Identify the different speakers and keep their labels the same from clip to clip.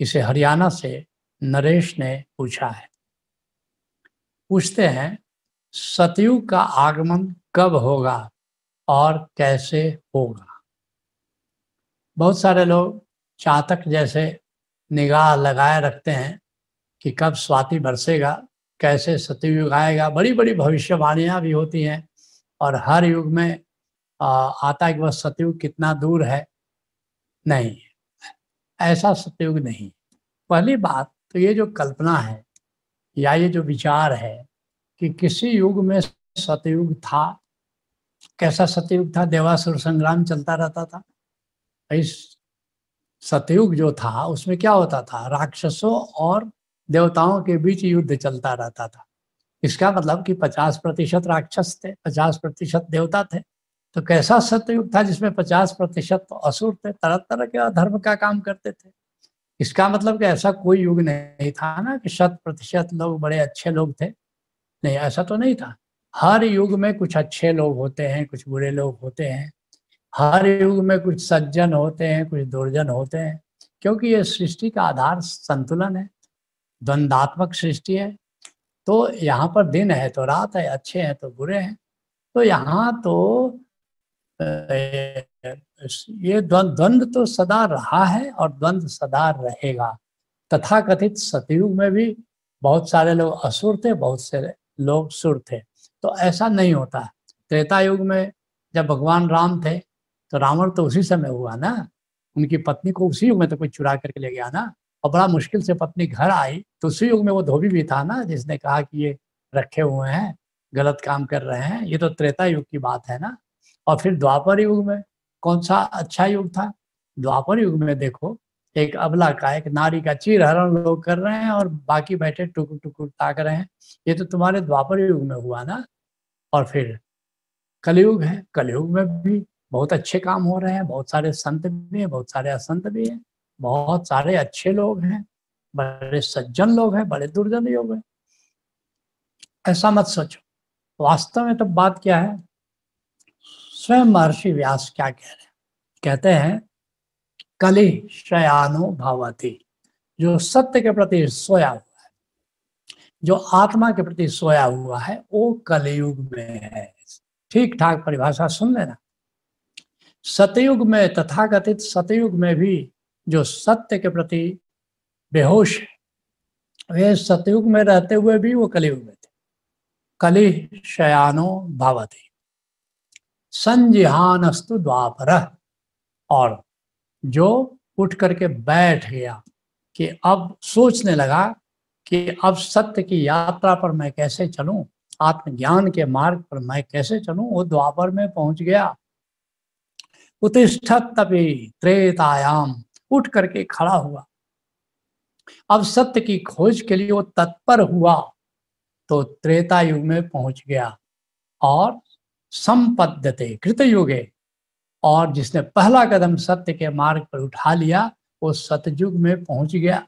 Speaker 1: इसे हरियाणा से नरेश ने पूछा है। पूछते हैं, सतयुग का आगमन कब होगा और कैसे होगा? बहुत सारे लोग चातक जैसे निगाह लगाए रखते हैं कि कब स्वाति बरसेगा, कैसे सतयुग आएगा। बड़ी बड़ी भविष्यवाणियाँ भी होती हैं और हर युग में आता है कि वह सतयुग कितना दूर है? नहीं। ऐसा सतयुग नहीं। पहली बात तो ये जो कल्पना है या ये जो विचार है कि किसी युग में सतयुग था, कैसा सतयुग था? देवासुर संग्राम चलता रहता था। इस सतयुग जो था, उसमें क्या होता था? राक्षसों और देवताओं के बीच युद्ध चलता रहता था। इसका मतलब कि 50 प्रतिशत राक्षस थे 50 प्रतिशत देवता थे। तो कैसा सत्ययुग था जिसमें 50 प्रतिशत तो असुर थे? तरह तरह के अधर्म का काम करते थे। इसका मतलब कि ऐसा कोई युग नहीं था ना कि शत प्रतिशत लोग बड़े अच्छे लोग थे। नहीं, ऐसा तो नहीं था। हर युग में कुछ अच्छे लोग होते हैं, कुछ बुरे लोग होते हैं। हर युग में कुछ सज्जन होते हैं, कुछ दुर्जन होते हैं। क्योंकि ये सृष्टि का आधार संतुलन है द्वंदात्मक सृष्टि है। तो यहाँ पर दिन है तो रात है, अच्छे हैं तो बुरे हैं। तो यहाँ तो ये द्वंद द्वंद्व तो सदा रहा है और द्वंद्व सदा रहेगा। तथा कथित सतयुग में भी बहुत सारे लोग असुर थे, बहुत से लोग सुर थे। तो ऐसा नहीं होता। त्रेता युग में जब भगवान राम थे तो रावण तो उसी समय हुआ ना? उनकी पत्नी को उसी युग में तो कोई चुरा करके ले गया ना? और बड़ा मुश्किल से पत्नी घर आई। तो उसी युग में वो धोबी भी था ना, जिसने कहा कि ये रखे हुए हैं, गलत काम कर रहे हैं। ये तो त्रेता युग की बात है ना? और फिर द्वापर युग में कौन सा अच्छा युग था? द्वापर युग में देखो, एक अबला का, एक नारी का चीर हरण लोग कर रहे हैं और बाकी बैठे टुकुर टुकुर ताक रहे हैं। ये तो तुम्हारे द्वापर युग में हुआ ना? और फिर कलयुग है, कलयुग में भी बहुत अच्छे काम हो रहे हैं, बहुत सारे संत भी हैं, बहुत सारे असंत भी हैं, बहुत सारे अच्छे लोग हैं, बड़े सज्जन लोग हैं, बड़े दुर्जन लोग हैं। ऐसा मत सोचो। वास्तव में तो बात क्या है? स्वयं महर्षि व्यास क्या कह रहे हैं? कहते हैं, कली शयानो भवती, जो सत्य के प्रति सोया हुआ है, जो आत्मा के प्रति सोया हुआ है, वो कलयुग में है। ठीक ठाक परिभाषा सुन लेना। सतयुग में तथाकथित, सतयुग में भी जो सत्य के प्रति बेहोश है, वे सतयुग में रहते हुए भी वो कलयुग में थे। कली शयानो भावती। संजिहानस्तु द्वापर। और जो उठ करके बैठ गया कि अब सोचने लगा कि अब सत्य की यात्रा पर मैं कैसे चलूँ, आत्मज्ञान के मार्ग पर मैं कैसे चलूँ, वो द्वापर में पहुँच गया। उत्तिष्ठत तभी त्रेतायाम उठ करके खड़ा हुआ। अब सत्य की खोज के लिए वो तत्पर हुआ तो त्रेता युग में पहुँच गया। और संपद्यते कृत युगे और जिसने पहला कदम सत्य के मार्ग पर उठा लिया, वो सतयुग में पहुँच गया।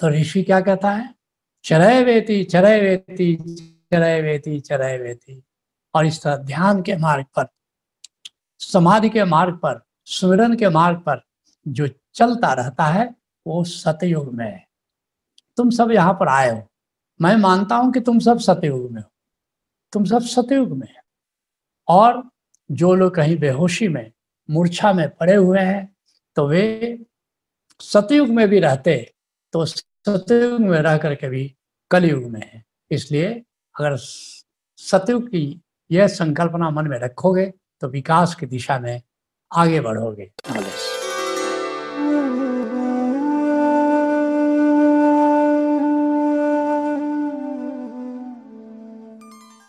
Speaker 1: तो ऋषि क्या कहता है? चरय वेती चरय वेती चरय वेती चरय वेती। और इस तरह ध्यान के मार्ग पर, समाधि के मार्ग पर, सुमिरन के मार्ग पर जो चलता रहता है, वो सतयुग में है। तुम सब यहाँ पर आए हो। मैं मानता हूँ कि तुम सब सतयुग में हो। तुम सब सतयुग में हो। और जो लोग कहीं बेहोशी में, मूर्छा में पड़े हुए हैं तो वे सतयुग में भी रहते तो सतयुग में रह करके भी कलयुग में है। इसलिए अगर सतयुग की यह संकल्पना मन में रखोगे तो विकास की दिशा में आगे बढ़ोगे।